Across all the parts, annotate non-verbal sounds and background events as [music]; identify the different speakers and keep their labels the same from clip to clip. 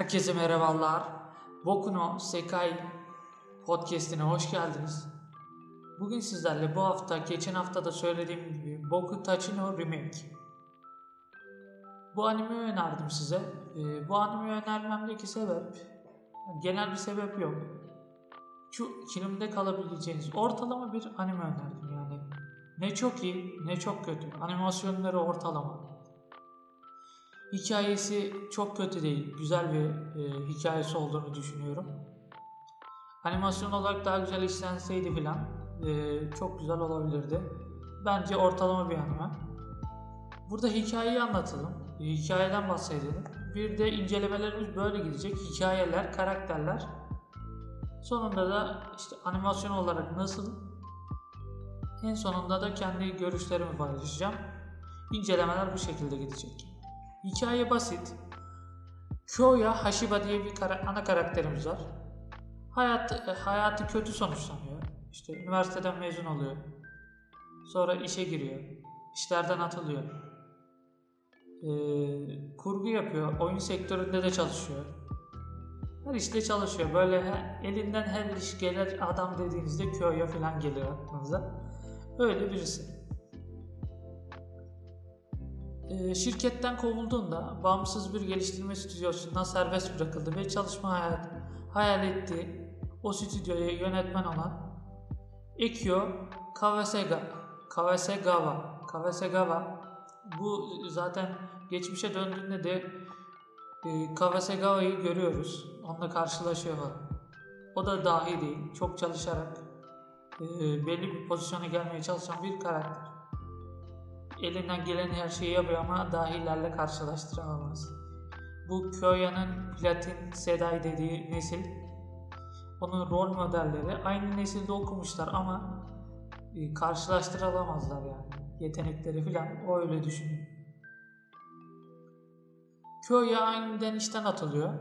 Speaker 1: Herkese merhabalar. Boku no Sekai podcastine hoş geldiniz. Bugün sizlerle bu hafta, geçen hafta da söylediğim gibi Boku Tachi no Remake. Bu animeyi önerdim size. Ee, bu animeyi önermemdeki sebep, genel bir sebep yok. Şu kilimde kalabileceğiniz ortalama bir anime önerdim yani. Ne çok iyi, ne çok kötü. Animasyonları ortalama. Hikayesi çok kötü değil. Güzel bir e, hikayesi olduğunu düşünüyorum. Animasyon olarak daha güzel işlenseydi filan e, çok güzel olabilirdi. Bence ortalama bir anime. Burada hikayeyi anlatalım. Hikayeden bahsedelim. Bir de incelemelerimiz böyle gidecek. Hikayeler, karakterler. Sonunda da işte animasyon olarak nasıl? En sonunda da kendi görüşlerimi paylaşacağım. İncelemeler bu şekilde gidecek. Hikaye basit. Kyoya Hashiba diye bir kara- ana karakterimiz var. Hayat, e, hayatı kötü sonuçlanıyor. İşte üniversiteden mezun oluyor. Sonra işe giriyor. İşlerden atılıyor. Ee, kurgu yapıyor. Oyun sektöründe de çalışıyor. Her işte çalışıyor. Böyle he- elinden her iş gelir adam dediğinizde Kyoya falan gelir aklınıza. Öyle birisi. Ee, şirketten kovulduğunda bağımsız bir geliştirme stüdyosundan serbest bırakıldı ve çalışma hayal, hayal ettiği o stüdyoya yönetmen olan Ekyo Kawasega, Kawasegawa, Kawasegawa bu zaten geçmişe döndüğünde de e, Kawasegawa'yı görüyoruz. Onunla karşılaşıyor. O da dahi değil. Çok çalışarak e, belli bir pozisyona gelmeye çalışan bir karakter elinden gelen her şeyi yapıyor ama dahilerle karşılaştıramaz. Bu Kyoya'nın Platin Sedai dediği nesil onun rol modelleri aynı nesilde okumuşlar ama e, karşılaştırılamazlar yani. Yetenekleri filan o öyle düşünüyor. Kyoya aniden işten atılıyor.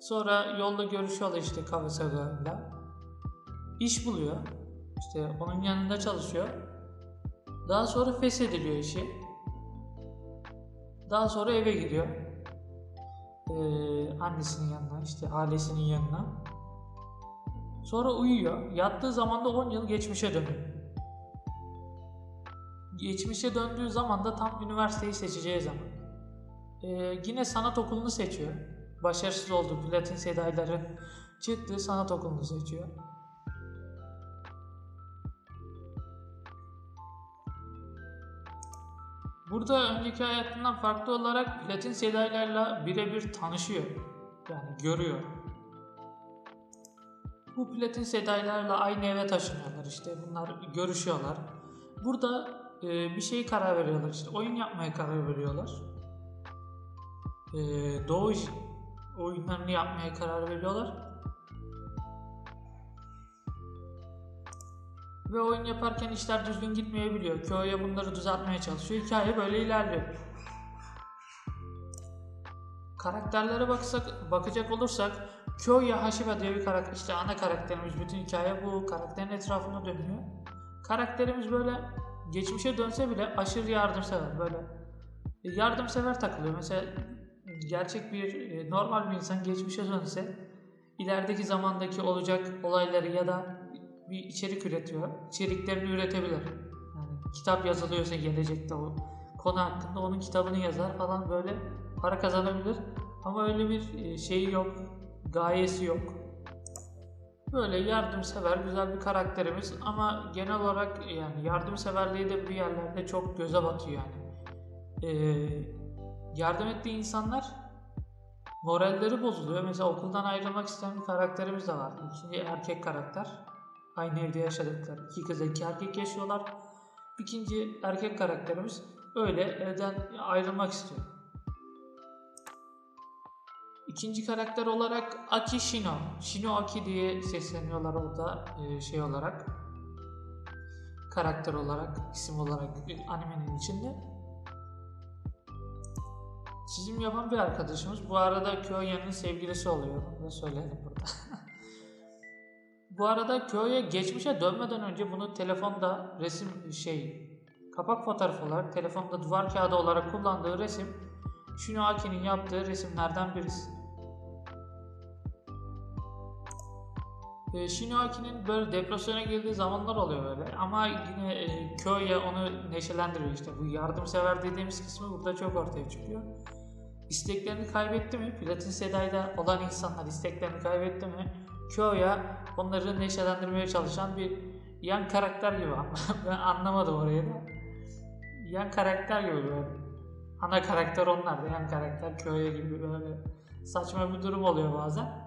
Speaker 1: Sonra yolda görüşüyorlar işte Kawasaga'yla. İş buluyor. İşte onun yanında çalışıyor. Daha sonra feshediliyor işi. Daha sonra eve gidiyor. Ee, annesinin yanına, işte ailesinin yanına. Sonra uyuyor. Yattığı zaman da 10 yıl geçmişe dönüyor. Geçmişe döndüğü zaman da tam üniversiteyi seçeceği zaman. Ee, yine sanat okulunu seçiyor. Başarısız oldu. Platin sedayların çıktığı sanat okulunu seçiyor. Burada önceki hayatından farklı olarak platin sedaylarla birebir tanışıyor. Yani görüyor. Bu platin sedaylarla aynı eve taşınıyorlar işte. Bunlar görüşüyorlar. Burada e, bir şey karar veriyorlar işte. Oyun yapmaya karar veriyorlar. E, Doğu oyunlarını yapmaya karar veriyorlar. Ve oyun yaparken işler düzgün gitmeyebiliyor. Kyo'ya bunları düzeltmeye çalışıyor. Hikaye böyle ilerliyor. Karakterlere baksak, bakacak olursak Kyoya Hashiba diye bir karakter, işte ana karakterimiz bütün hikaye bu karakterin etrafında dönüyor. Karakterimiz böyle geçmişe dönse bile aşırı yardımsever böyle. e, Yardımsever takılıyor. Mesela gerçek bir e, normal bir insan geçmişe dönse ilerideki zamandaki olacak olayları ya da bir içerik üretiyor. İçeriklerini üretebilir. Yani kitap yazılıyorsa gelecekte o konu hakkında onun kitabını yazar falan böyle para kazanabilir. Ama öyle bir e, şeyi yok. Gayesi yok. Böyle yardımsever güzel bir karakterimiz ama genel olarak yani yardımseverliği de bir yerlerde çok göze batıyor yani. Ee, yardım ettiği insanlar moralleri bozuluyor. Mesela okuldan ayrılmak isteyen bir karakterimiz de var. İkinci erkek karakter. Aynı evde yaşadıkları. iki kız iki erkek yaşıyorlar. İkinci erkek karakterimiz öyle evden ayrılmak istiyor. İkinci karakter olarak Aki Shino. Shino Aki diye sesleniyorlar orada e, şey olarak. Karakter olarak, isim olarak e, animenin içinde. Çizim yapan bir arkadaşımız. Bu arada Kyoya'nın sevgilisi oluyor. Bunu da söyleyelim burada. [laughs] Bu arada köye geçmişe dönmeden önce bunu telefonda resim şey kapak fotoğrafı olarak telefonda duvar kağıdı olarak kullandığı resim Shinoaki'nin yaptığı resimlerden birisi. Ee, e, Shinoaki'nin böyle depresyona girdiği zamanlar oluyor böyle ama yine e, köye onu neşelendiriyor işte bu yardımsever dediğimiz kısmı burada çok ortaya çıkıyor. İsteklerini kaybetti mi? Platin Seda'yla olan insanlar isteklerini kaybetti mi? Kyoya onları neşelendirmeye çalışan bir yan karakter gibi [laughs] ben anlamadım orayı da. Yan karakter gibi böyle. Ana karakter onlar da yan karakter Kyoya gibi böyle saçma bir durum oluyor bazen.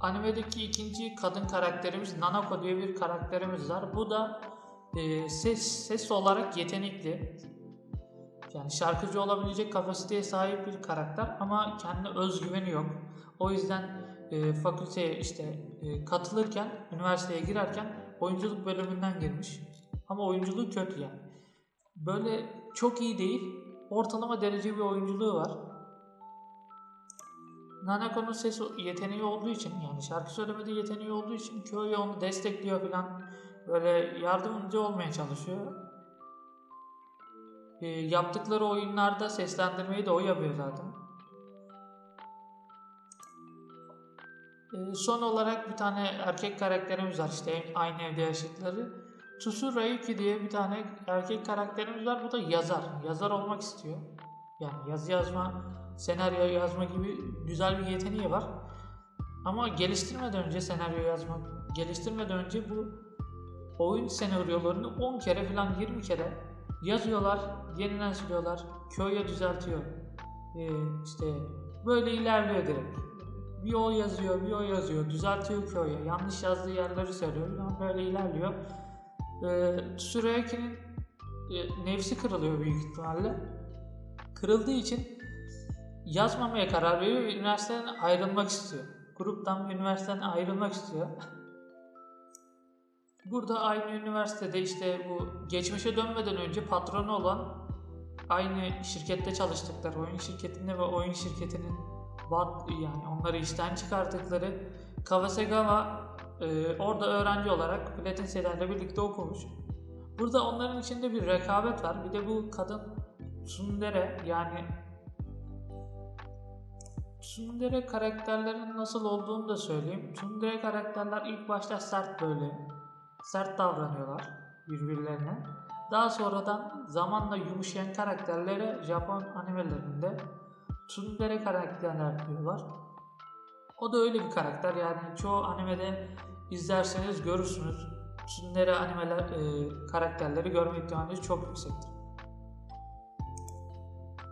Speaker 1: Animedeki ikinci kadın karakterimiz Nanako diye bir karakterimiz var. Bu da e, ses ses olarak yetenekli. Yani şarkıcı olabilecek kapasiteye sahip bir karakter ama kendi özgüveni yok. O yüzden e, fakülteye işte e, katılırken, üniversiteye girerken oyunculuk bölümünden girmiş. Ama oyunculuğu kötü yani. Böyle çok iyi değil, ortalama derece bir oyunculuğu var. Nanako'nun ses yeteneği olduğu için yani şarkı söylemede yeteneği olduğu için Kyoya onu destekliyor falan böyle yardımcı olmaya çalışıyor. E, yaptıkları oyunlarda seslendirmeyi de o yapıyor zaten. E, son olarak bir tane erkek karakterimiz var işte aynı evde yaşadıkları. Tsu Rayuki diye bir tane erkek karakterimiz var. Bu da yazar. Yazar olmak istiyor. Yani yazı yazma, senaryo yazma gibi güzel bir yeteneği var. Ama geliştirmeden önce senaryo yazma, geliştirmeden önce bu oyun senaryolarını 10 kere falan 20 kere yazıyorlar, yeniden siliyorlar, köye düzeltiyor. Ee, işte böyle ilerliyor direkt. Bir o yazıyor, bir o yazıyor, düzeltiyor köye. Yanlış yazdığı yerleri söylüyor böyle ilerliyor. Ee, Tsuruyaki'nin e, nefsi kırılıyor büyük ihtimalle. Kırıldığı için yazmamaya karar veriyor ve üniversiteden ayrılmak istiyor. Gruptan ve üniversiteden ayrılmak istiyor. [laughs] Burada aynı üniversitede işte bu geçmişe dönmeden önce patronu olan aynı şirkette çalıştıkları oyun şirketinde ve oyun şirketinin bat yani onları işten çıkarttıkları Kawasegawa e, orada öğrenci olarak Platin Sedan'la birlikte okumuş. Burada onların içinde bir rekabet var. Bir de bu kadın Tsundere yani Tsundere karakterlerinin nasıl olduğunu da söyleyeyim. Tsundere karakterler ilk başta sert böyle. Sert davranıyorlar birbirlerine. Daha sonradan zamanla yumuşayan karakterlere Japon animelerinde Tsundere karakterler diyorlar. O da öyle bir karakter yani çoğu animede izlerseniz görürsünüz. Tsundere animeler e, karakterleri görme ihtimaliniz çok yüksektir.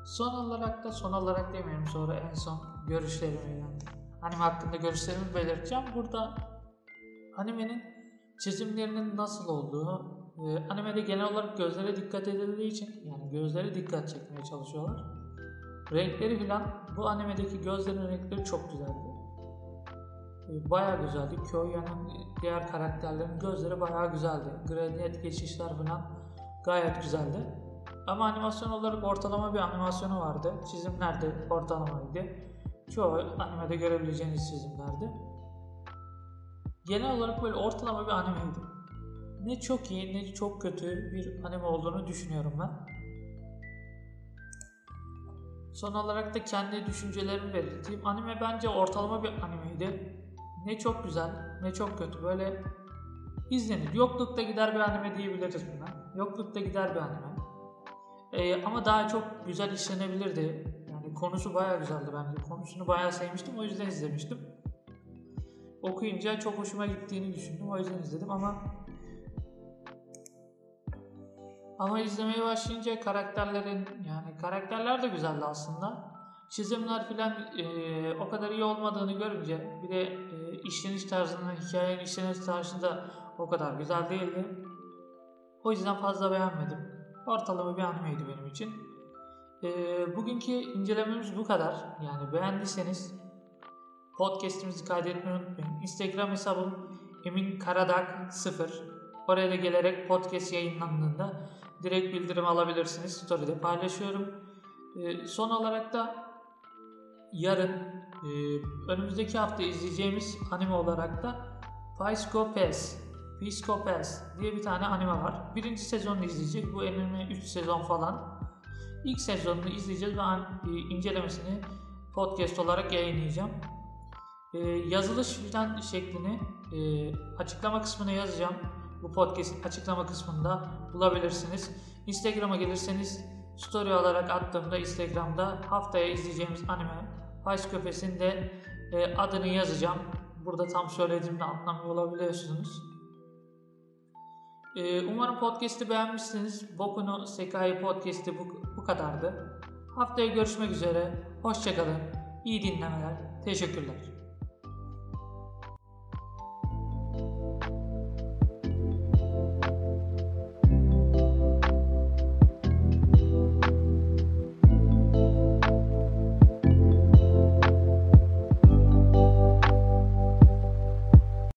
Speaker 1: Son olarak da son olarak demiyorum sonra en son görüşlerimi yani anime hakkında görüşlerimi belirteceğim. Burada animenin çizimlerinin nasıl olduğu, e, animede genel olarak gözlere dikkat edildiği için yani gözlere dikkat çekmeye çalışıyorlar. Renkleri filan bu animedeki gözlerin renkleri çok güzeldi. E, bayağı güzeldi. Kyoya'nın diğer karakterlerin gözleri bayağı güzeldi. Gradient geçişler falan gayet güzeldi. Ama animasyon olarak ortalama bir animasyonu vardı. Çizimler de ortalamaydı. Çoğu animede görebileceğiniz çizimlerdi. Genel olarak böyle ortalama bir animeydi. Ne çok iyi ne çok kötü bir anime olduğunu düşünüyorum ben. Son olarak da kendi düşüncelerimi belirteyim. Anime bence ortalama bir animeydi. Ne çok güzel ne çok kötü. Böyle izlenir. Yoklukta gider bir anime diyebiliriz buna. Yoklukta gider bir anime. Ee, ama daha çok güzel işlenebilirdi. Yani konusu bayağı güzeldi bence. Konusunu bayağı sevmiştim o yüzden izlemiştim. Okuyunca çok hoşuma gittiğini düşündüm o yüzden izledim ama ama izlemeye başlayınca karakterlerin yani karakterler de güzeldi aslında. Çizimler filan e, o kadar iyi olmadığını görünce bir de e, işleniş tarzının hikayenin işleniş tarzı da o kadar güzel değildi. O yüzden fazla beğenmedim. Ortalama bir animeydi benim için. E, bugünkü incelememiz bu kadar. Yani beğendiyseniz podcast'imizi kaydetmeyi unutmayın. Instagram hesabım Emin Karadak 0. Oraya da gelerek podcast yayınlandığında direkt bildirim alabilirsiniz. Story'de paylaşıyorum. E, son olarak da yarın e, önümüzdeki hafta izleyeceğimiz anime olarak da Psycho Pass Psycho Pass diye bir tane anime var. Birinci sezonunu izleyecek. Bu anime 3 sezon falan. İlk sezonunu izleyeceğiz ve e, incelemesini podcast olarak yayınlayacağım. E, yazılış falan şeklini e, açıklama kısmına yazacağım. Bu podcast'in açıklama kısmında bulabilirsiniz. Instagram'a gelirseniz story olarak attığımda Instagram'da haftaya izleyeceğimiz anime Vice Köpes'in de e, adını yazacağım. Burada tam söylediğimde anlamıyor olabiliyorsunuz. E, umarım podcast'i beğenmişsiniz. Bokuno Sekai podcast'i bu, bu kadardı. Haftaya görüşmek üzere. Hoşçakalın. İyi dinlemeler. Teşekkürler.